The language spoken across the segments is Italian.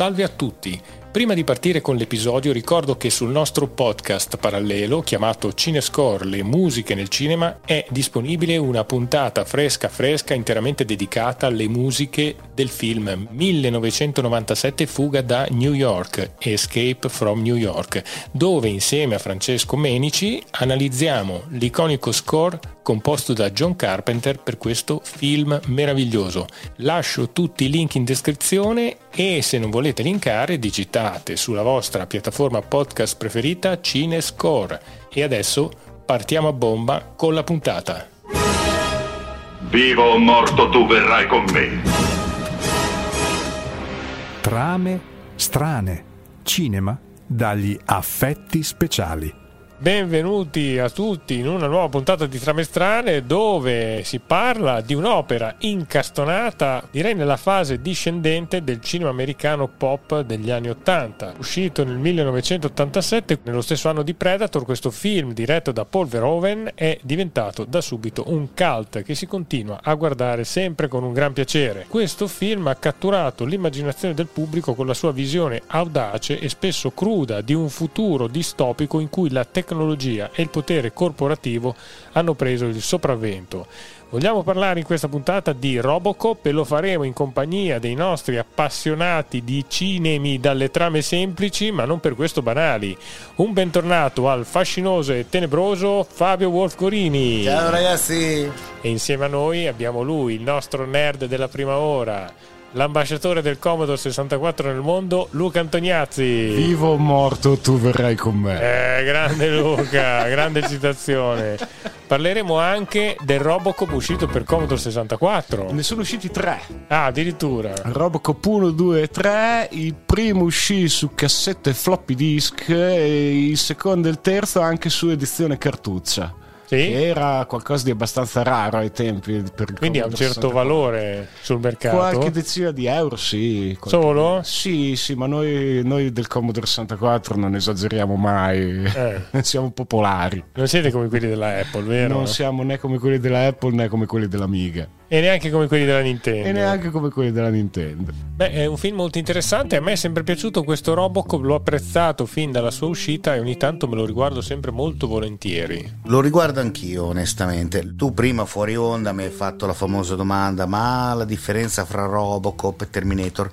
Salve a tutti! Prima di partire con l'episodio ricordo che sul nostro podcast parallelo chiamato Cinescore le musiche nel cinema è disponibile una puntata fresca fresca interamente dedicata alle musiche del film 1997 Fuga da New York Escape from New York dove insieme a Francesco Menici analizziamo l'iconico score composto da John Carpenter per questo film meraviglioso. Lascio tutti i link in descrizione e se non volete linkare digitate sulla vostra piattaforma podcast preferita Cinescore. E adesso partiamo a bomba con la puntata. Vivo o morto tu verrai con me. Trame strane. Cinema dagli affetti speciali. Benvenuti a tutti in una nuova puntata di Tramestrane dove si parla di un'opera incastonata, direi nella fase discendente del cinema americano pop degli anni 80. Uscito nel 1987, nello stesso anno di Predator, questo film diretto da Paul Verhoeven è diventato da subito un cult che si continua a guardare sempre con un gran piacere. Questo film ha catturato l'immaginazione del pubblico con la sua visione audace e spesso cruda di un futuro distopico in cui la tecnologia tecnologia e il potere corporativo hanno preso il sopravvento. Vogliamo parlare in questa puntata di Robocop e lo faremo in compagnia dei nostri appassionati di cinemi dalle trame semplici ma non per questo banali. Un bentornato al fascinoso e tenebroso Fabio Wolfgorini. Ciao ragazzi! E insieme a noi abbiamo lui, il nostro nerd della prima ora, l'ambasciatore del Commodore 64 nel mondo, Luca Antoniazzi. Vivo o morto, tu verrai con me. Eh, grande Luca, grande citazione. Parleremo anche del Robocop uscito per Commodore 64. Ne sono usciti tre. Ah, addirittura. Robocop 1, 2 e 3. Il primo uscì su cassette floppy disk e il secondo e il terzo anche su edizione cartuccia. Sì? Era qualcosa di abbastanza raro ai tempi. Quindi ha un certo 64. valore sul mercato. Qualche decina di euro, sì. Qualche... Solo? Sì, sì, ma noi, noi, del Commodore 64 non esageriamo mai. Eh. siamo popolari. Non siete come quelli della Apple, vero? Non siamo né come quelli della Apple né come quelli dell'Amiga. E neanche come quelli della Nintendo. E neanche come quelli della Nintendo. Beh, è un film molto interessante. A me è sempre piaciuto questo Robocop, l'ho apprezzato fin dalla sua uscita e ogni tanto me lo riguardo sempre molto volentieri. Lo riguardo anch'io, onestamente. Tu prima fuori onda mi hai fatto la famosa domanda: ma la differenza fra Robocop e Terminator?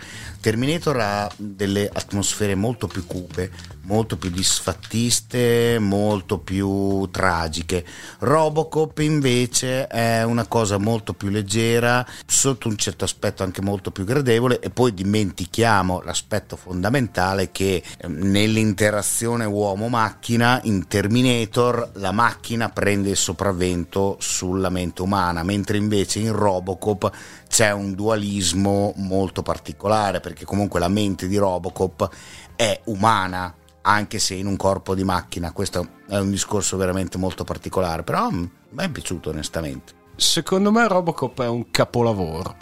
Terminator ha delle atmosfere molto più cupe, molto più disfattiste, molto più tragiche. Robocop invece è una cosa molto più leggera sotto un certo aspetto anche molto più gradevole e poi dimentichiamo l'aspetto fondamentale che ehm, nell'interazione uomo-macchina in Terminator la macchina prende il sopravvento sulla mente umana, mentre invece in Robocop c'è un dualismo molto particolare perché comunque la mente di Robocop è umana anche se in un corpo di macchina. Questo è un discorso veramente molto particolare, però mi è piaciuto onestamente secondo me Robocop è un capolavoro.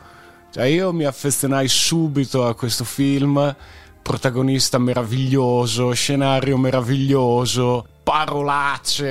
Cioè io mi affezionai subito a questo film, protagonista meraviglioso, scenario meraviglioso, parolacce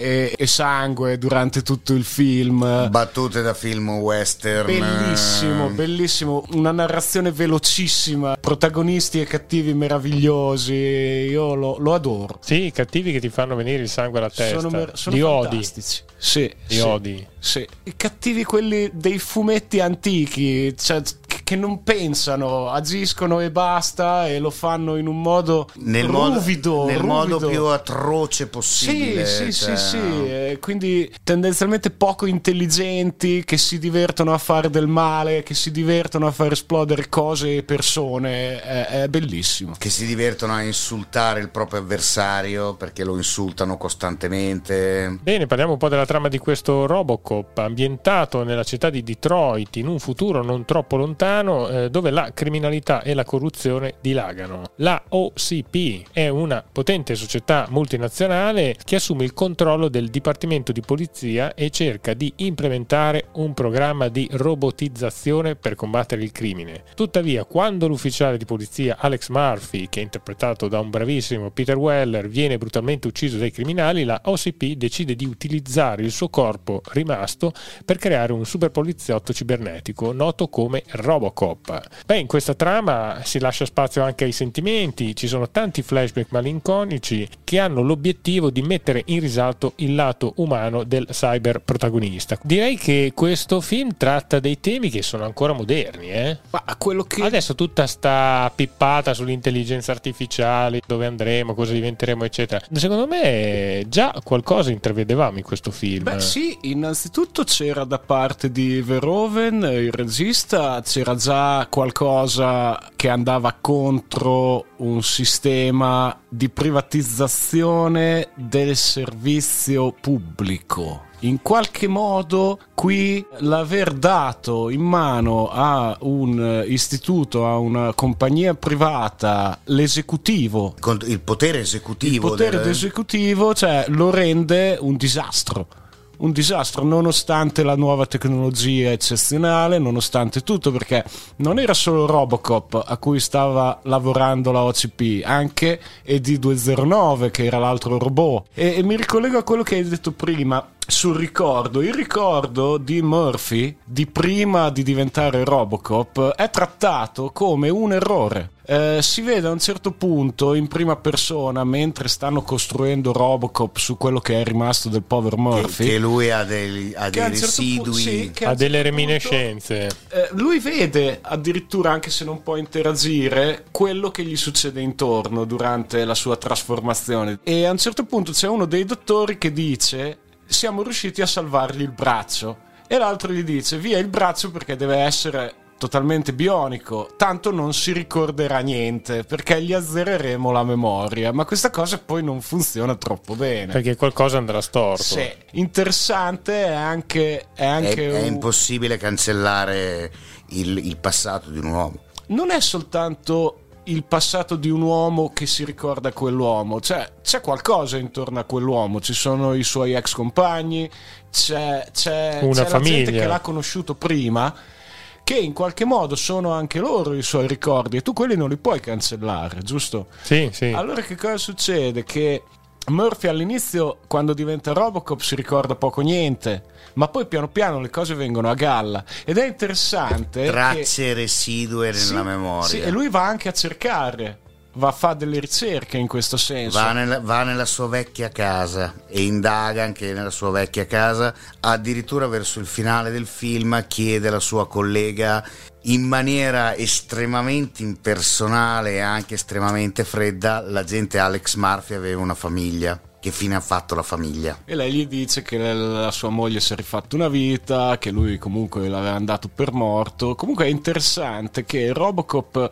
e, e, sangue durante tutto il film. Battute da film western. Bellissimo, bellissimo. Una narrazione velocissima, protagonisti e cattivi meravigliosi. Io lo, lo adoro. Sì, i cattivi che ti fanno venire il sangue alla testa. Sono, mer- sono Li fantastici. odi. Sì, Li sì, odi. Sì. I cattivi quelli dei fumetti antichi, cioè che non pensano, agiscono e basta e lo fanno in un modo nel ruvido, modo, nel ruvido. modo più atroce possibile. Sì, sì, cioè... sì, sì. quindi tendenzialmente poco intelligenti che si divertono a fare del male, che si divertono a far esplodere cose e persone, è, è bellissimo. Che si divertono a insultare il proprio avversario perché lo insultano costantemente. Bene, parliamo un po' della trama di questo Robocop ambientato nella città di Detroit in un futuro non troppo lontano americano eh, dove la criminalità e la corruzione dilagano. La OCP è una potente società multinazionale che assume il controllo del Dipartimento di Polizia e cerca di implementare un programma di robotizzazione per combattere il crimine. Tuttavia, quando l'ufficiale di polizia Alex Murphy, che è interpretato da un bravissimo Peter Weller, viene brutalmente ucciso dai criminali, la OCP decide di utilizzare il suo corpo rimasto per creare un super poliziotto cibernetico noto come Robocop Robocop. Beh, in questa trama si lascia spazio anche ai sentimenti, ci sono tanti flashback malinconici che hanno l'obiettivo di mettere in risalto il lato umano del cyber protagonista. Direi che questo film tratta dei temi che sono ancora moderni, eh? Ma quello che... Adesso tutta sta pippata sull'intelligenza artificiale, dove andremo, cosa diventeremo, eccetera. Secondo me già qualcosa intravedevamo in questo film. Beh sì, innanzitutto c'era da parte di Verhoeven, il regista, c'era già qualcosa che andava contro un sistema di privatizzazione del servizio pubblico. In qualche modo qui l'aver dato in mano a un istituto, a una compagnia privata, l'esecutivo, Il potere esecutivo. il potere del- esecutivo, cioè lo rende un disastro. Un disastro nonostante la nuova tecnologia eccezionale, nonostante tutto, perché non era solo Robocop a cui stava lavorando la OCP, anche ED209 che era l'altro robot. E, e mi ricollego a quello che hai detto prima sul ricordo. Il ricordo di Murphy, di prima di diventare Robocop, è trattato come un errore. Eh, si vede a un certo punto in prima persona mentre stanno costruendo Robocop su quello che è rimasto del povero che, Murphy. che lui ha dei, ha che a dei certo punto- residui. sì, che a ha delle certo punto- reminiscenze. eh, lui vede addirittura, anche se non può interagire, quello che gli succede intorno durante la sua trasformazione. E a un certo punto c'è uno dei dottori che dice: Siamo riusciti a salvargli il braccio. E l'altro gli dice: Via il braccio perché deve essere totalmente bionico, tanto non si ricorderà niente perché gli azzereremo la memoria. Ma questa cosa poi non funziona troppo bene. Perché qualcosa andrà storto. Sì, interessante è anche, è È, anche è un- impossibile cancellare il, il passato di un uomo. non è soltanto il passato di un uomo che si ricorda quell'uomo, cioè c'è qualcosa intorno a quell'uomo, ci sono i suoi ex compagni, c'è, c'è, Una c'è la gente famiglia. che l'ha conosciuto prima, che in qualche modo sono anche loro i suoi ricordi e tu quelli non li puoi cancellare, giusto? Sì, sì. Allora che cosa succede? Che Murphy all'inizio, quando diventa Robocop, si ricorda poco niente, ma poi piano piano le cose vengono a galla. Ed è interessante. che- Tracce residue nella Sì, memoria. sì, e lui va anche a cercare, va a fare delle ricerche in questo senso. Va nella, va nella sua vecchia casa e indaga anche nella sua vecchia casa. Addirittura verso il finale del film chiede alla sua collega in maniera estremamente impersonale e anche estremamente fredda, l'agente Alex Murphy aveva una famiglia. Che fine ha fatto la famiglia? E lei gli dice che la sua moglie si è rifatta una vita, che lui comunque l'aveva dato per morto. Comunque è interessante che Robocop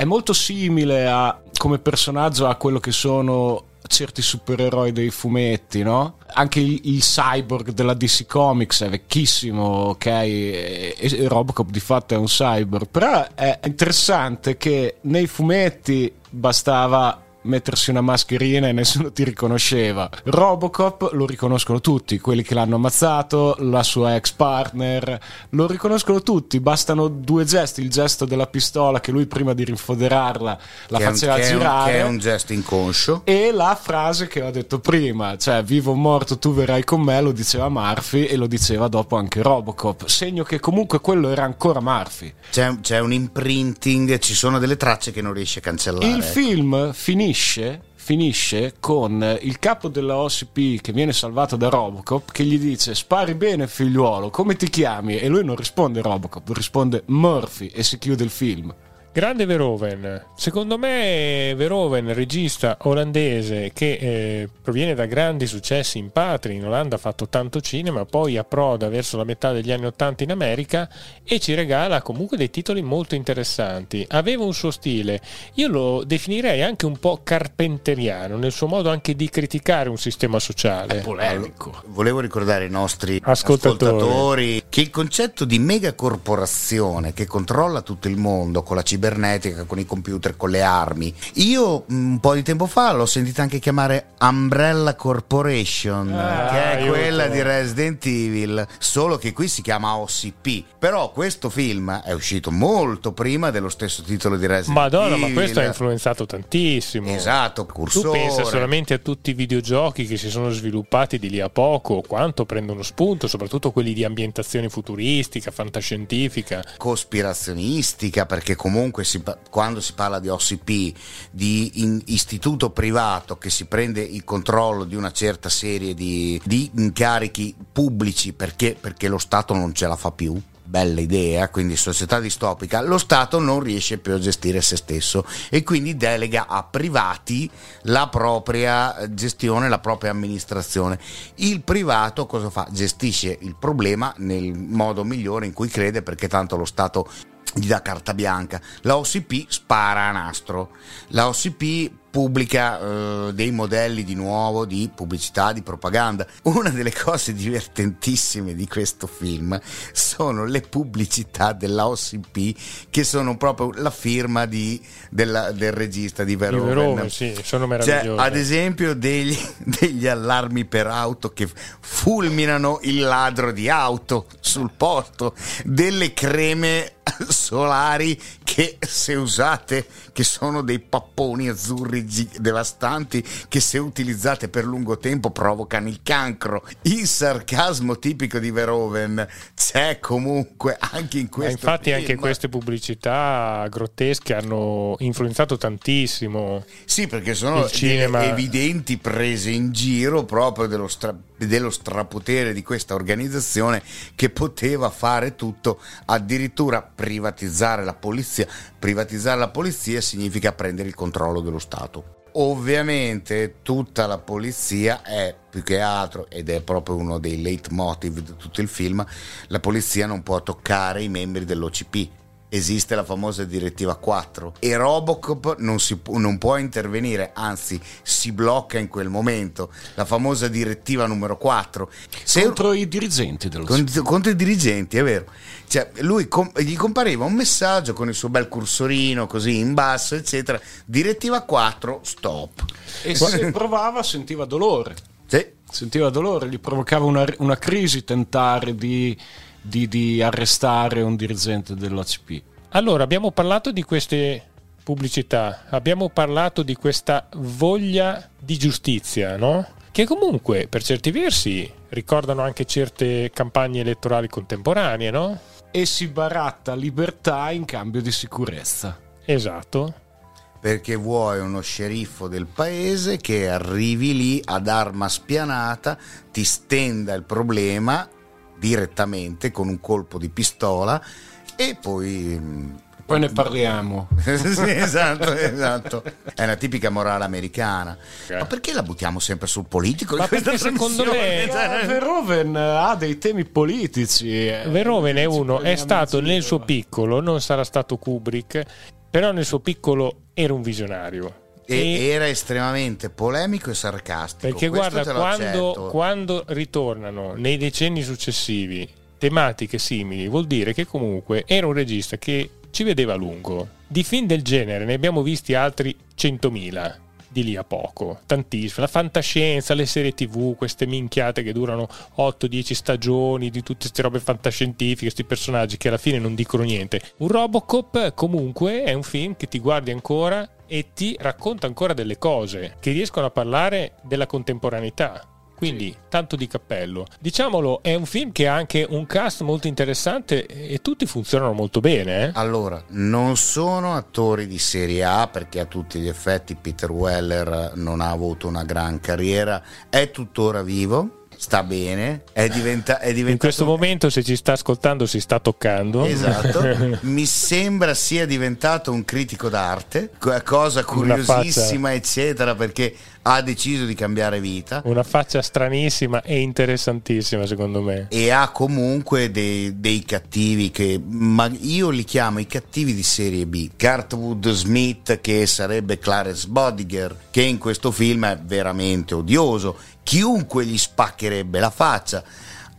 è molto simile a, come personaggio a quello che sono certi supereroi dei fumetti, no? Anche il, il cyborg della DC Comics è vecchissimo, ok? E, e Robocop di fatto è un cyborg, però è interessante che nei fumetti bastava mettersi una mascherina e nessuno ti riconosceva. Robocop lo riconoscono tutti, quelli che l'hanno ammazzato, la sua ex partner, lo riconoscono tutti, bastano due gesti, il gesto della pistola che lui prima di rinfoderarla la che, faceva un- girare che è un gesto inconscio. e la frase che ho detto prima, cioè vivo o morto tu verrai con me, lo diceva Murphy e lo diceva dopo anche Robocop, segno che comunque quello era ancora Murphy. C'è, c'è un imprinting, ci sono delle tracce che non riesce a cancellare. Il ecco. film finisce finisce con il capo della OCP che viene salvato da Robocop che gli dice spari bene figliuolo come ti chiami? E lui non risponde Robocop risponde Murphy e si chiude il film Grande Verhoeven. Secondo me Verhoeven, regista olandese che eh, proviene da grandi successi in patria, in Olanda ha fatto tanto cinema, poi approda verso la metà degli anni Ottanta in America e ci regala comunque dei titoli molto interessanti. Aveva un suo stile, io lo definirei anche un po' carpenteriano, nel suo modo anche di criticare un sistema sociale. polemico Volevo ricordare ai nostri Ascoltatori. ascoltatori. che il concetto di megacorporazione che controlla tutto il mondo con la CB cibernetica, con i computer, con le armi. Io un po' di tempo fa l'ho sentita anche chiamare Umbrella Corporation, Ah, che è quella di Resident Evil, solo che qui si chiama OCP. Però questo film è uscito molto prima dello stesso titolo di Resident Madonna, Evil. ma questo ha influenzato tantissimo. Esatto, Tu cursore. pensa solamente a tutti i videogiochi che si sono sviluppati di lì a poco, quanto prendono spunto, soprattutto quelli di ambientazione futuristica, fantascientifica. cospirazionistica perché comunque si pa- quando si parla di OCP di istituto privato che si prende il controllo di una certa serie di, di incarichi pubblici perché, perché lo Stato non ce la fa più bella idea, quindi società distopica, lo Stato non riesce più a gestire se stesso e quindi delega a privati la propria gestione, la propria amministrazione. Il privato cosa fa? Gestisce il problema nel modo migliore in cui crede perché tanto lo Stato gli dà carta bianca. La OCP spara a nastro. La OCP pubblica eh, dei modelli di nuovo di pubblicità, di propaganda. Una delle cose divertentissime di questo film sono le pubblicità della OCP che sono proprio la firma di- della- del regista di Di Verhoeven. Sì, sono Cioè, meravigliosi. ad esempio, degli, degli allarmi per auto che fulminano il ladro di auto sul posto, delle creme solari che se usate, che sono dei papponi azzurri gi- devastanti, che se utilizzate per lungo tempo provocano il cancro. Il sarcasmo tipico di Verhoeven c'è comunque anche in Ma questo infatti anche film. queste pubblicità grottesche hanno influenzato tantissimo. Sì, perché sono evidenti prese in giro proprio dello, stra- dello strapotere di questa organizzazione che poteva fare tutto, addirittura privatizzare la polizia. Privatizzare la polizia significa prendere il controllo dello Stato. Ovviamente tutta la polizia è più che altro, ed è proprio uno dei leitmotiv di tutto il film, la polizia non può toccare i membri dell'OCP. Esiste la famosa direttiva 4 e Robocop non, si pu- non può intervenire, anzi si blocca in quel momento. La famosa direttiva numero 4. Se Contro i dirigenti dello con- contro i dirigenti, è vero. Cioè, lui com- gli compariva un messaggio con il suo bel cursorino così in basso, eccetera. Direttiva 4, stop. E se provava sentiva dolore. Sì. Sentiva dolore, gli provocava una, una crisi tentare di, di- di arrestare un dirigente dell'ACP. Allora, abbiamo parlato di queste pubblicità, abbiamo parlato di questa voglia di giustizia, no? Che comunque, per certi versi, ricordano anche certe campagne elettorali contemporanee, no? E si baratta libertà in cambio di sicurezza. Esatto. Perché vuoi uno sceriffo del paese che arrivi lì ad arma spianata, ti stenda il problema direttamente con un colpo di pistola e poi mm, Poi ne parliamo. sì, esatto, esatto. È una tipica morale americana. Ma perché la buttiamo sempre sul politico? Ma perché secondo me- Cioè, Verhoeven ha dei temi politici. eh. Verhoeven è uno, è stato nel suo piccolo, non sarà stato Kubrick, però nel suo piccolo era un visionario. E era estremamente polemico e sarcastico. Perché Questo guarda, quando, quando ritornano nei decenni successivi tematiche simili, vuol dire che comunque era un regista che ci vedeva a lungo. Di film del genere ne abbiamo visti altri 100.000 di lì a poco, tantissimo. La fantascienza, le serie tv, queste minchiate che durano 8-10 stagioni di tutte queste robe fantascientifiche, questi personaggi che alla fine non dicono niente. Un Robocop comunque è un film che ti guardi ancora e ti racconta ancora delle cose che riescono a parlare della contemporaneità. Quindi, tanto di cappello. Diciamolo, è un film che ha anche un cast molto interessante e tutti funzionano molto bene. eh. Allora, non sono attori di serie A perché a tutti gli effetti Peter Weller non ha avuto una gran carriera, è tuttora vivo, sta bene, è, diventa- è diventato... In questo momento, se ci sta ascoltando, si sta toccando. Esatto, mi sembra sia diventato un critico d'arte, co- cosa curiosissima, eccetera, perché ha deciso di cambiare vita Una faccia stranissima e interessantissima, secondo me. e ha comunque dei, dei cattivi che ma io li chiamo i cattivi di serie B. Cartwood Smith, che sarebbe Clarence Bodiger, che in questo film è veramente odioso, chiunque gli spaccherebbe la faccia.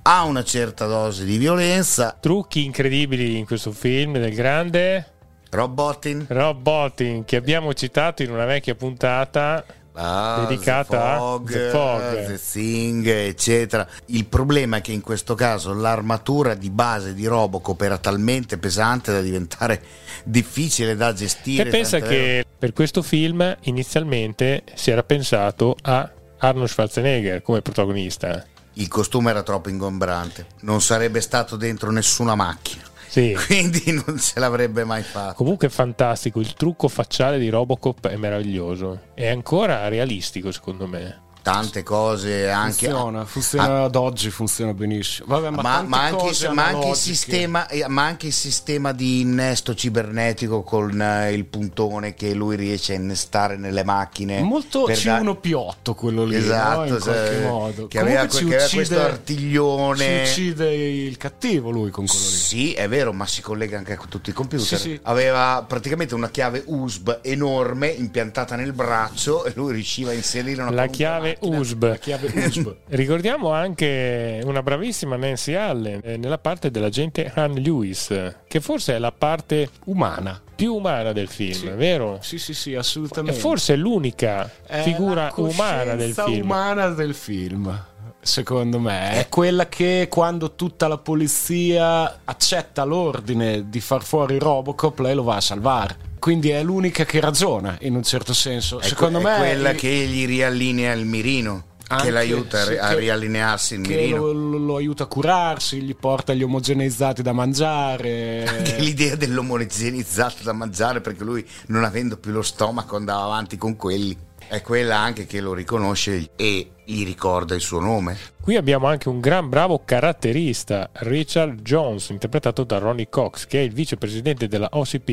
Ha una certa dose di violenza, Trucchi incredibili in questo film del grande. Rob Bottin. Rob Bottin, che abbiamo citato in una vecchia puntata Ah, dedicata The a Fog, The Fog. The Thing, eccetera. Il problema è che in questo caso l'armatura di base di Robocop era talmente pesante da diventare difficile da gestire. Te pensa che per questo film inizialmente si era pensato a Arnold Schwarzenegger come protagonista. il costume era troppo ingombrante, non sarebbe stato dentro nessuna macchina, Sì. quindi non ce l'avrebbe mai fatto. Comunque è fantastico, il trucco facciale di Robocop è meraviglioso. È ancora realistico secondo me. Tante cose anche funziona, funziona ad oggi, funziona benissimo. Vabbè, ma, ma, ma anche, ma anche sistema, eh, ma anche il sistema di innesto cibernetico con eh, il puntone che lui riesce a innestare nelle macchine. Molto per dar- C1P8 quello lì, Esatto, no? in qualche cioè, modo. che aveva, Comunque ci che aveva uccide- questo artiglione. Ci uccide il cattivo lui con quello lì. Sì, è vero, ma si collega anche con tutti i computer. Sì, sì. Aveva praticamente una chiave USB enorme impiantata nel braccio e lui riusciva a inserire una La qualunque chiave. USB. La chiave USB. Ricordiamo anche una bravissima Nancy Allen eh, nella parte dell'agente Han Lewis, che forse è la parte Umana. più umana del film, Sì. vero? Sì, sì, sì, assolutamente. forse è l'unica È figura la umana del film. umana del film. Secondo me è quella che quando tutta la polizia accetta l'ordine di far fuori Robocop, lei lo va a salvare. Quindi è l'unica che ragiona in un certo senso. È Secondo que- è me quella il- che gli riallinea il mirino. Anche, che l'aiuta a, sì, a che- riallinearsi il mirino. lo, lo- lo aiuta a curarsi, gli porta gli omogeneizzati da mangiare. Anche l'idea dell'omogenizzato da mangiare perché lui non avendo più lo stomaco andava avanti con quelli. È quella anche che lo riconosce e gli ricorda il suo nome. Qui abbiamo anche un gran bravo caratterista, Richard Jones, interpretato da Ronnie Cox, che è il vicepresidente della OCP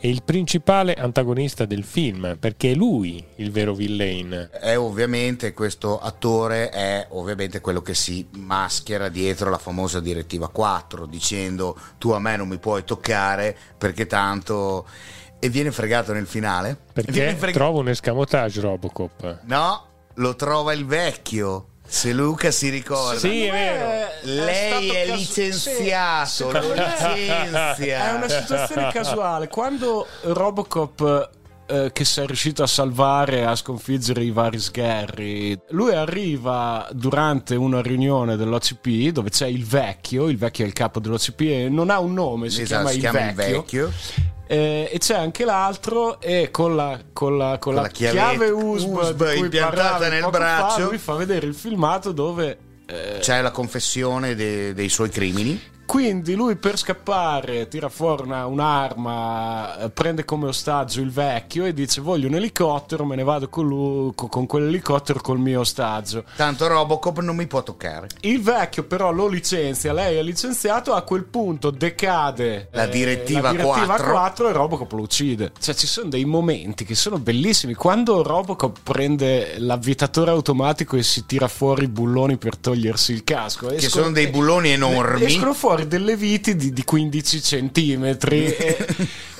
e il principale antagonista del film, perché è lui il vero villain. È ovviamente questo attore è ovviamente quello che si maschera dietro la famosa direttiva 4 dicendo tu a me non mi puoi toccare perché tanto e viene fregato nel finale Perché freg- trovo un escamotage Robocop. no lo trova il vecchio se Luca si ricorda Sì, è vero. Lei è licenziato, sì, licenzia. È una situazione casuale. Quando Robocop, eh, che si è riuscito a salvare, a sconfiggere i vari sgherri, lui arriva durante una riunione dell'OCP dove c'è il vecchio, il vecchio è il capo dell'OCP e non ha un nome, si Esatto, chiama, si il, chiama vecchio. il vecchio Eh, e c'è anche l'altro e con la, con la, con Con la la chiave USB, USB impiantata nel poco fa, braccio. lui fa vedere il filmato dove eh, c'è la confessione de- dei suoi crimini quindi lui per scappare tira fuori una- un'arma, eh, prende come ostaggio il vecchio e dice voglio un elicottero, me ne vado con, lui, co- con quell'elicottero col mio ostaggio. tanto Robocop non mi può toccare Il vecchio però lo licenzia, lei è licenziato, a quel punto decade La eh, direttiva la direttiva 4. 4 e Robocop lo uccide. Cioè ci sono dei momenti che sono bellissimi. Quando Robocop prende l'avvitatore automatico e si tira fuori i bulloni per togliersi il casco. che escono- sono dei bulloni enormi Escono fuori delle viti di, di 15 centimetri e,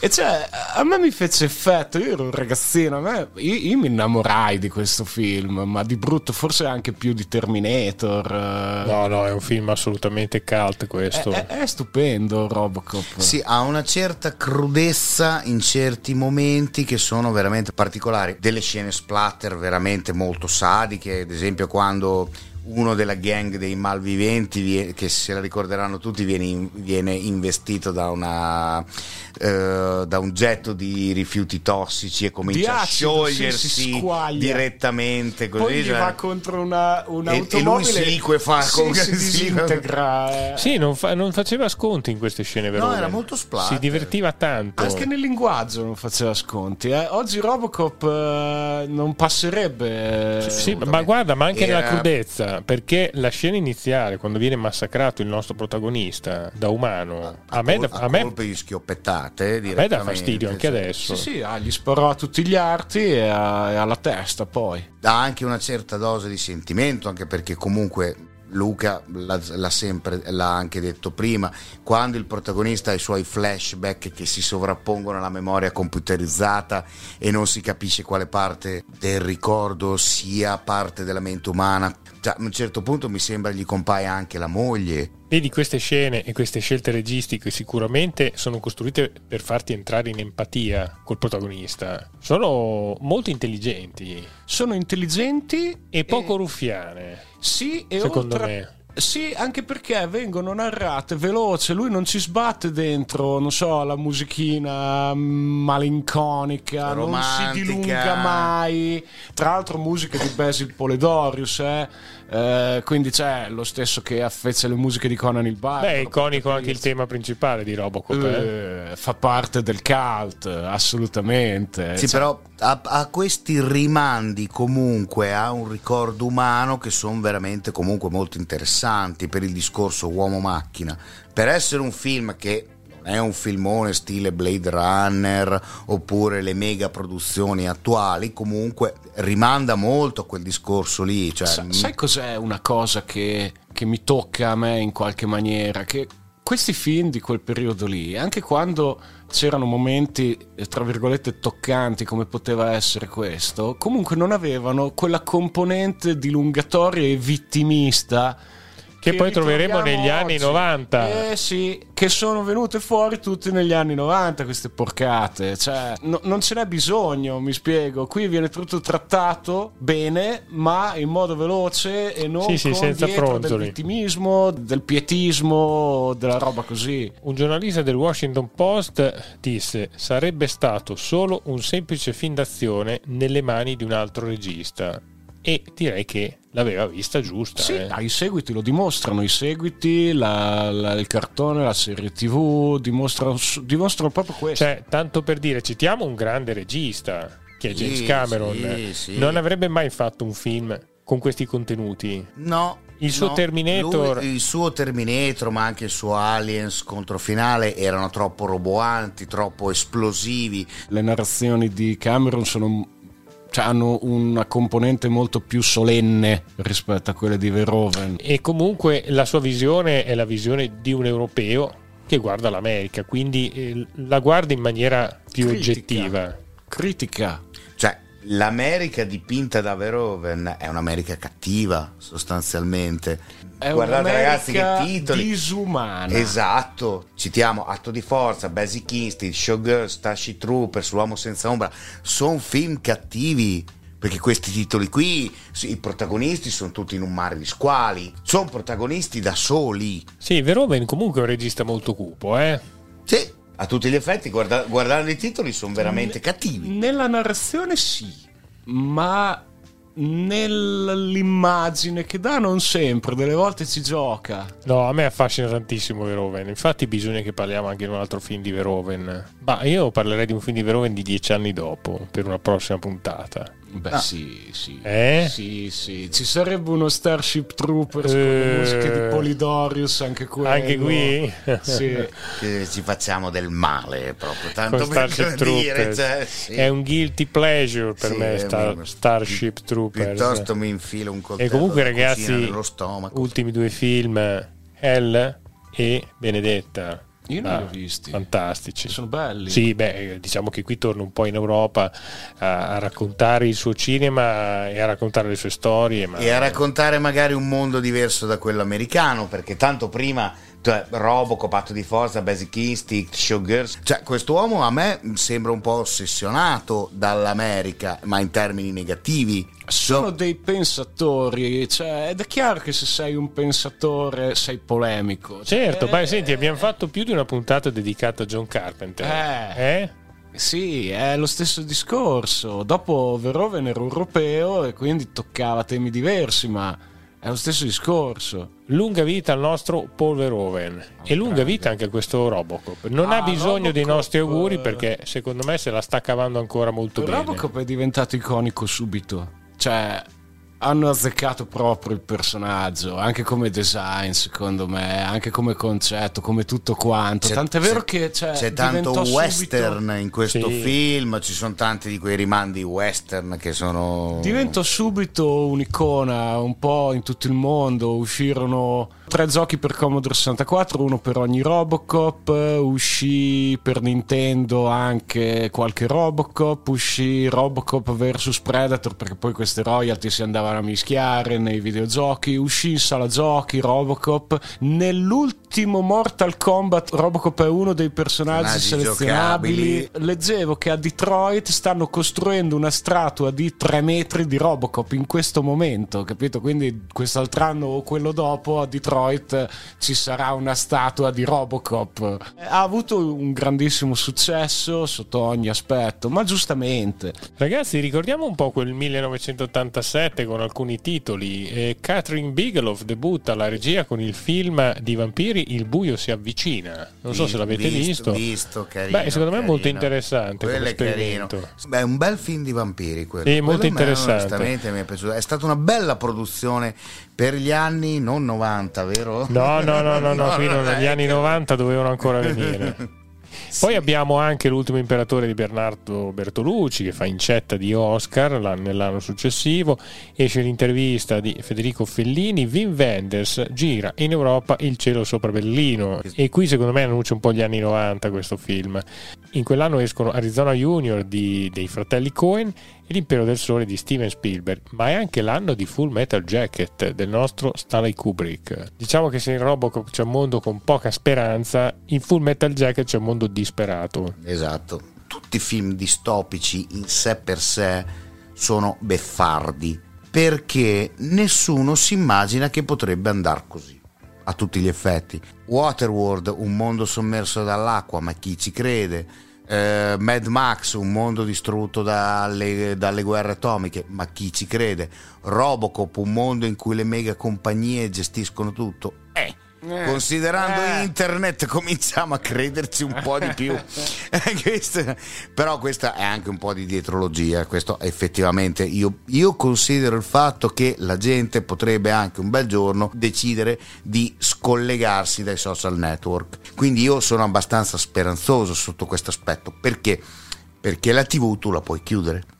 e cioè a me mi fece effetto io ero un ragazzino a me, io, io mi innamorai di questo film ma di brutto forse anche più di Terminator. No, no, è un film assolutamente cult questo. è, è- è stupendo Robocop Sì, ha una certa crudezza in certi momenti che sono veramente particolari. Delle scene splatter veramente molto sadiche, ad esempio quando uno della gang dei malviventi, che se la ricorderanno tutti, viene, viene investito da, una, eh, da un getto di rifiuti tossici e comincia a acido, sì, si sciogliersi squaglia. direttamente così. poi gli cioè- va contro una, e lui un'automobile si liquefa sì, come- si si- disintegra. Sì, non, fa- non faceva sconti in queste scene, vero? No, era molto splatter. Si divertiva tanto. Anche nel linguaggio non faceva sconti. eh. Oggi Robocop eh, non passerebbe. eh, Sì, ma guarda, ma anche Era- nella crudezza, perché la scena iniziale, quando viene massacrato il nostro protagonista da umano, a, me, col- da- a me- colpi di schioppettate a me dà fastidio anche adesso. Sì, sì, ah, gli sparò a tutti gli arti e, a- e alla testa poi. dà anche una certa dose di sentimento, anche perché comunque Luca l'ha, l'ha sempre l'ha anche detto prima, quando il protagonista ha i suoi flashback che si sovrappongono alla memoria computerizzata e non si capisce quale parte del ricordo sia parte della mente umana. Cioè, a un certo punto mi sembra gli compaia anche la moglie Vedi queste scene e queste scelte registiche sicuramente sono costruite per farti entrare in empatia col protagonista. Sono molto intelligenti Sono intelligenti e poco ruffiane, Sì, e secondo oltre... me. Sì, anche perché vengono narrate veloce, lui non ci sbatte dentro, non so, la musichina malinconica, non si Romantica. dilunga mai. Tra l'altro musica di Basil Poledorius, eh. Eh, quindi c'è lo stesso che affezza le musiche di Conan il Barbaro. Beh, è iconico anche il tema principale di Robocop. eh. Eh, fa parte del cult, assolutamente. Sì, Cioè, però ha, ha questi rimandi comunque a un ricordo umano che sono veramente comunque molto interessanti per il discorso uomo-macchina. Per essere un film che è un filmone stile Blade Runner oppure le mega produzioni attuali, comunque rimanda molto a quel discorso lì. Cioè, Sa- sai cos'è una cosa che, che mi tocca a me in qualche maniera? Che questi film di quel periodo lì, anche quando c'erano momenti, tra virgolette, toccanti come poteva essere questo, comunque non avevano quella componente dilungatoria e vittimista. Che poi troveremo negli anni oggi. 90. Eh sì, che sono venute fuori tutte negli anni 90 queste porcate. Cioè, no- non ce n'è bisogno, mi spiego. Qui viene tutto trattato bene, ma in modo veloce e non Sì, sì, senza del vittimismo, del pietismo, della roba così. Un giornalista del Washington Post disse: Sarebbe stato solo un semplice film d'azione nelle mani di un altro regista. E direi che l'aveva vista giusta. Sì, eh. ah, i seguiti lo dimostrano, i seguiti, la- la- il cartone, la serie tv dimostrano, dimostrano proprio questo. Cioè, tanto per dire, citiamo un grande regista che è Sì, James Cameron. sì, sì. Non avrebbe mai fatto un film con questi contenuti. No. Il suo no. Terminator- Lui- il suo Terminator, ma anche il suo Aliens contro finale erano troppo roboanti, troppo esplosivi. le narrazioni di Cameron sono cioè, hanno una componente molto più solenne rispetto a quelle di Verhoeven. E comunque la sua visione è la visione di un europeo che guarda l'America, quindi eh, la guarda in maniera più Critica. oggettiva. Critica. Cioè, l'America dipinta da Verhoeven è un'America cattiva, sostanzialmente. È Guardate ragazzi che titoli. disumana. Esatto, citiamo Atto di Forza, Basic Instinct, Showgirl, Starship Troopers, L'Uomo Senza Ombra, sono film cattivi. Perché questi titoli qui, i protagonisti sono tutti in un mare di squali, sono protagonisti da soli. Sì, Verhoeven comunque è un regista molto cupo, eh? Sì, a tutti gli effetti, guarda- guardando i titoli sono veramente cattivi. Nella narrazione sì, ma nell'immagine che dà non sempre, delle volte ci gioca. No, a me affascina tantissimo Verhoeven. Infatti bisogna che parliamo anche di un altro film di Verhoeven. Ma io parlerei di un film di Verhoeven di dieci anni dopo, per una prossima puntata. Beh, Ah. sì, sì. Eh? Sì, sì. Ci sarebbe uno Starship Troopers con Eh. le musiche di Polydorius, anche quello. Anche qui? Sì. Che ci facciamo del male proprio, tanto Con per Starship dire, cioè, sì. È un guilty pleasure per Sì, me Star- vero. Starship Troopers. Piuttosto mi infilo un coltello E comunque ragazzi, nello stomaco. ultimi due film, Hell e Benedetta. Io non Ah, li ho visti. Fantastici. Sono belli. Sì, beh, diciamo che qui torna un po' in Europa a, a raccontare il suo cinema e a raccontare le sue storie. Ma E a raccontare magari un mondo diverso da quello americano, perché tanto prima cioè, Robocop, Patto di Forza, Basic Instinct, Showgirls, cioè quest'uomo a me sembra un po' ossessionato dall'America, ma in termini negativi. Sono dei pensatori, cioè, ed è chiaro che se sei un pensatore sei polemico. Certo, Cioè, beh, senti, abbiamo fatto più di una puntata dedicata a John Carpenter. Eh. Eh? Sì, è lo stesso discorso. Dopo Verhoeven era europeo e quindi toccava temi diversi, ma è lo stesso discorso. Lunga vita al nostro Paul Verhoeven e lunga vita anche a questo Robocop. Non ha Ah, bisogno dei Robocop, nostri auguri perché secondo me se la sta cavando ancora molto bene. Robocop è diventato iconico subito. Cioè, hanno azzeccato proprio il personaggio, anche come design, secondo me, anche come concetto, come tutto quanto. C'è- Tant'è vero che cioè, c'è tanto diventò subito- western in questo Sì. film, ci sono tanti di quei rimandi western che sono... Diventò subito un'icona un po' in tutto il mondo. Uscirono Tre giochi per Commodore 64, uno per ogni Robocop, uscì per Nintendo anche qualche Robocop, uscì Robocop vs Predator perché poi queste royalty si andavano a mischiare nei videogiochi, uscì in sala giochi Robocop, nell'ultimo Mortal Kombat Robocop è uno dei personaggi selezionabili. Giocabili. Leggevo che a Detroit stanno costruendo una statua di 3 metri di Robocop in questo momento, capito? Quindi quest'altro anno o quello dopo a Detroit Detroit ci sarà una statua di Robocop. Ha avuto un grandissimo successo sotto ogni aspetto, ma giustamente. Ragazzi, ricordiamo un po' quel 1987 con alcuni titoli. Eh, Catherine Bigelow debutta alla regia con il film di vampiri Il buio si avvicina. Non so se l'avete visto. visto. Visto, carino. Beh, secondo me è molto interessante. Quello è carino. Beh, è un bel film di vampiri quello. Sì, molto quello interessante. Me, onestamente mi è piaciuto. È stata una bella produzione per gli anni non 90, vero? No, no, no, no, no, fino agli anni 90 dovevano ancora venire. Poi abbiamo anche l'ultimo imperatore di Bernardo Bertolucci che fa incetta di Oscar nell'anno successivo. Esce l'intervista di Federico Fellini. Wim Wenders gira in Europa Il cielo sopra Berlino. E qui secondo me annuncia un po' gli anni 90 questo film. In quell'anno escono Arizona Junior di, dei fratelli Cohen L'impero del sole di Steven Spielberg, ma è anche l'anno di Full Metal Jacket del nostro Stanley Kubrick. Diciamo che se in Robocop c'è un mondo con poca speranza, in Full Metal Jacket c'è un mondo disperato. Esatto. Tutti i film distopici in sé per sé sono beffardi perché nessuno si immagina che potrebbe andare così a tutti gli effetti. Waterworld, un mondo sommerso dall'acqua, ma chi ci crede? Eh, Mad Max, un mondo distrutto dalle, dalle, guerre atomiche, ma chi ci crede? Robocop, un mondo in cui le mega compagnie gestiscono tutto. Eh, eh, considerando eh. internet cominciamo a crederci un po' di più. Questo, però questa è anche un po' di dietrologia questo effettivamente. Io, io, considero il fatto che la gente potrebbe anche un bel giorno decidere di scollegarsi dai social network. Quindi io sono abbastanza speranzoso sotto questo aspetto. Perché? Perché la tv tu la puoi chiudere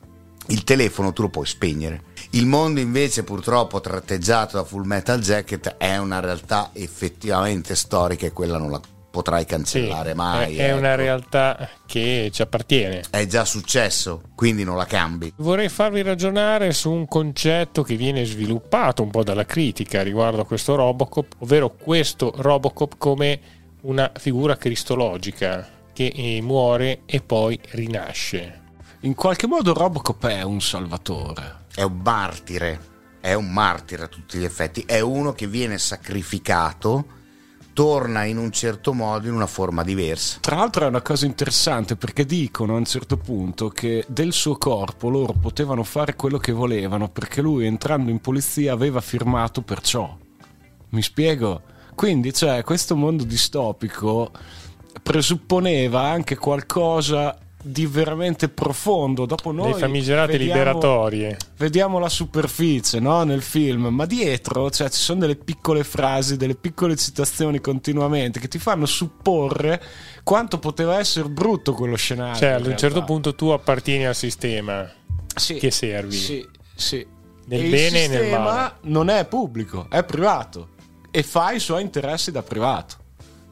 il telefono tu lo puoi spegnere. Il mondo invece purtroppo tratteggiato da Full Metal Jacket è una realtà effettivamente storica e quella non la potrai cancellare sì, mai. È ecco. una realtà che ci appartiene. È già successo, quindi non la cambi. Vorrei farvi ragionare su un concetto che viene sviluppato un po' dalla critica riguardo a questo Robocop, ovvero questo Robocop come una figura cristologica che eh, muore e poi rinasce in qualche modo Robocop è un salvatore. È un martire, è un martire a tutti gli effetti, è uno che viene sacrificato, torna in un certo modo, in una forma diversa. Tra l'altro è una cosa interessante perché dicono a un certo punto che del suo corpo loro potevano fare quello che volevano perché lui entrando in polizia aveva firmato perciò. Mi spiego? Quindi, cioè, questo mondo distopico presupponeva anche qualcosa di veramente profondo. Dopo noi. Dei famigerati vediamo, liberatori. Vediamo la superficie no? nel film, ma dietro cioè, ci sono delle piccole frasi, delle piccole citazioni continuamente che ti fanno supporre quanto poteva essere brutto quello scenario. Cioè, ad un certo punto tu appartieni al sistema sì, che servi. Sì, sì. Nel e bene e nel male. non è pubblico, è privato e fa i suoi interessi da privato.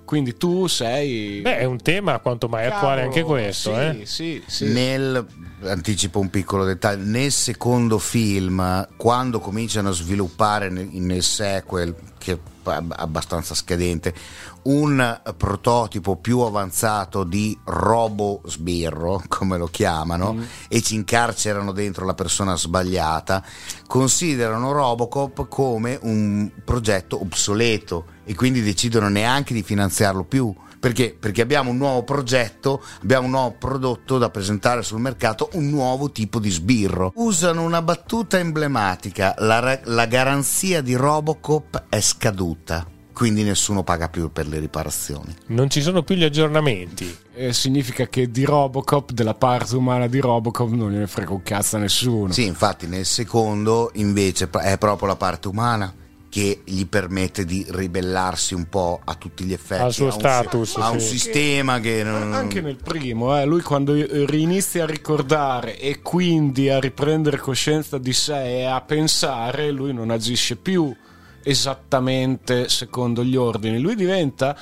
Quindi tu sei. Beh, è un tema quanto mai Cavolo, attuale anche questo. Sì, eh? sì, sì. Nel, anticipo un piccolo dettaglio, nel secondo film, quando cominciano a sviluppare nel, nel sequel, che è abbastanza scadente, un prototipo più avanzato di robo sbirro, come lo chiamano, mm. e ci incarcerano dentro la persona sbagliata, considerano Robocop come un progetto obsoleto e quindi decidono neanche di finanziarlo più. Perché? Perché abbiamo un nuovo progetto, abbiamo un nuovo prodotto da presentare sul mercato, un nuovo tipo di sbirro. Usano una battuta emblematica, la, la garanzia di Robocop è scaduta quindi nessuno paga più per le riparazioni. Non ci sono più gli aggiornamenti. Eh, significa che di Robocop, della parte umana di Robocop, non gliene frega un cazzo a nessuno. Sì, infatti nel secondo invece è proprio la parte umana che gli permette di ribellarsi un po' a tutti gli effetti. Al suo a status. Un, a un sì. sistema che... Non... Anche nel primo, eh, lui quando rinizia a ricordare e quindi a riprendere coscienza di sé e a pensare, lui non agisce più esattamente secondo gli ordini. Lui diventa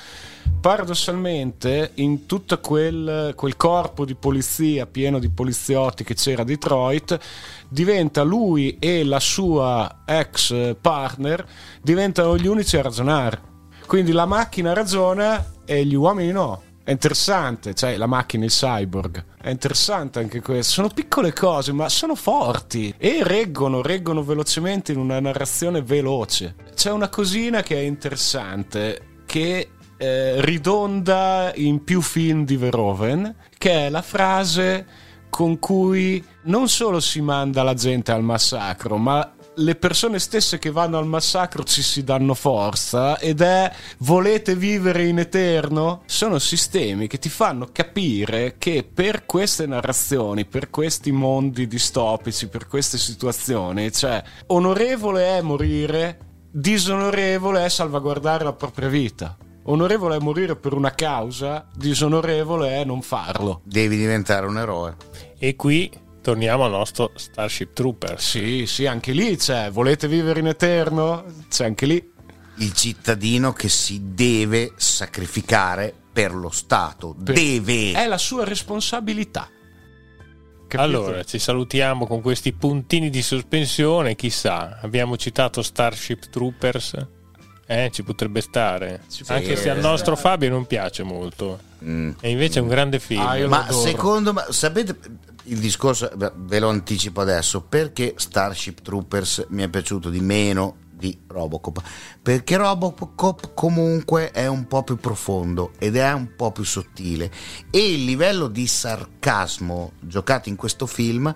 paradossalmente in tutto quel, quel, corpo di polizia pieno di poliziotti che c'era a Detroit diventa lui e la sua ex partner diventano gli unici a ragionare quindi la macchina ragiona e gli uomini no è interessante, cioè la macchina, il cyborg. È interessante anche questo. Sono piccole cose, ma sono forti e reggono, reggono velocemente in una narrazione veloce. C'è una cosina che è interessante, che eh, ridonda in più film di Verhoeven, che è la frase con cui non solo si manda la gente al massacro, ma le persone stesse che vanno al massacro ci si danno forza ed è volete vivere in eterno? Sono sistemi che ti fanno capire che per queste narrazioni, per questi mondi distopici, per queste situazioni, cioè onorevole è morire, disonorevole è salvaguardare la propria vita. Onorevole è morire per una causa, disonorevole è non farlo. Devi diventare un eroe. E qui torniamo al nostro Starship Trooper. Sì, sì, anche lì c'è. Volete vivere in eterno? C'è anche lì. Il cittadino che si deve sacrificare per lo Stato. Per... Deve. È la sua responsabilità. Capito? Allora, ci salutiamo con questi puntini di sospensione. Chissà, abbiamo citato Starship Troopers. Eh, ci potrebbe stare. Ci Anche se al nostro Fabio non piace molto. Mm. E invece è un grande film. Ah, ma secondo me, sapete, il discorso ve lo anticipo adesso perché Starship Troopers mi è piaciuto di meno di Robocop perché Robocop comunque è un po' più profondo ed è un po' più sottile e il livello di sarcasmo giocato in questo film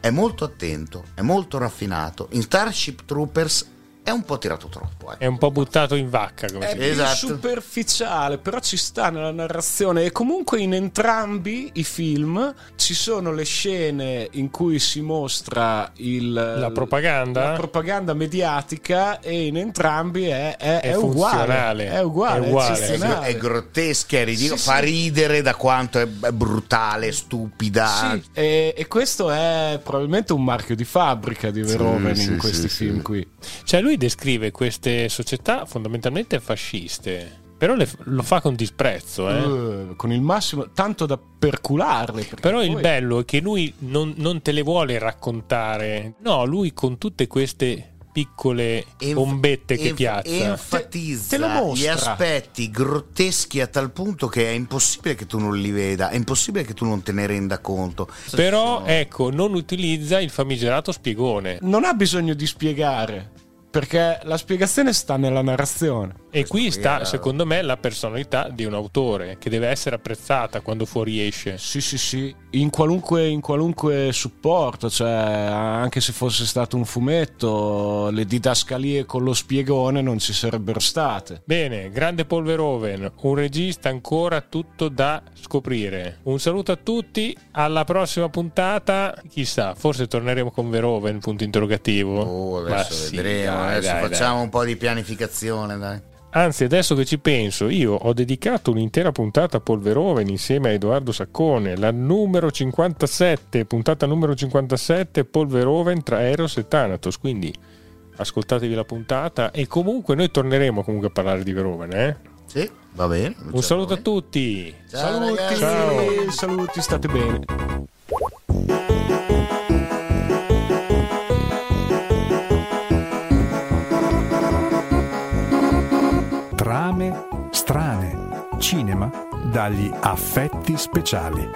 è molto attento, è molto raffinato. In Starship Troopers è un po' tirato troppo. Eh. È un po' buttato in vacca. Come è si esatto. superficiale, però ci sta nella narrazione. E comunque in entrambi i film ci sono le scene in cui si mostra il, la, propaganda. la propaganda mediatica e in entrambi è, è, è, è uguale. È uguale, è, uguale. è, è grottesca, è ridicolo, sì, fa sì. ridere da quanto è brutale, stupida. Sì, e, e, questo è probabilmente un marchio di fabbrica di Verhoeven sì, in questi film qui. Cioè lui descrive queste società fondamentalmente fasciste. Però le, lo fa con disprezzo, eh? uh, con il massimo, tanto da percularle. Però poi... il bello è che lui non, non te le vuole raccontare. No, lui con tutte queste piccole bombette enf- che piazza. Enfatizza te, te gli aspetti grotteschi a tal punto che è impossibile che tu non li veda, è impossibile che tu non te ne renda conto. Però ecco, non utilizza il famigerato spiegone. Non ha bisogno di spiegare perché la spiegazione sta nella narrazione. E qui sta, secondo me, la personalità di un autore che deve essere apprezzata quando fuoriesce. Sì, sì, sì, in qualunque, in qualunque supporto, cioè anche se fosse stato un fumetto, le didascalie con lo spiegone non ci sarebbero state. Bene, grande Paul Verhoeven, un regista ancora tutto da scoprire. Un saluto a tutti, alla prossima puntata, chissà, forse torneremo con Verhoeven, punto interrogativo. Oh, adesso Ma vedremo, sì, dai, adesso dai, facciamo dai. un po' di pianificazione, dai. Anzi, adesso che ci penso, io ho dedicato un'intera puntata a Polveroven insieme a Edoardo Saccone, la numero 57, puntata numero 57, Polveroven tra Eros e Thanatos. Quindi ascoltatevi la puntata e comunque noi torneremo comunque a parlare di Veroven, eh? Sì, va bene. Un saluto a tutti. Ciao, saluti, Ciao. saluti, state bene. Strane, cinema dagli affetti speciali.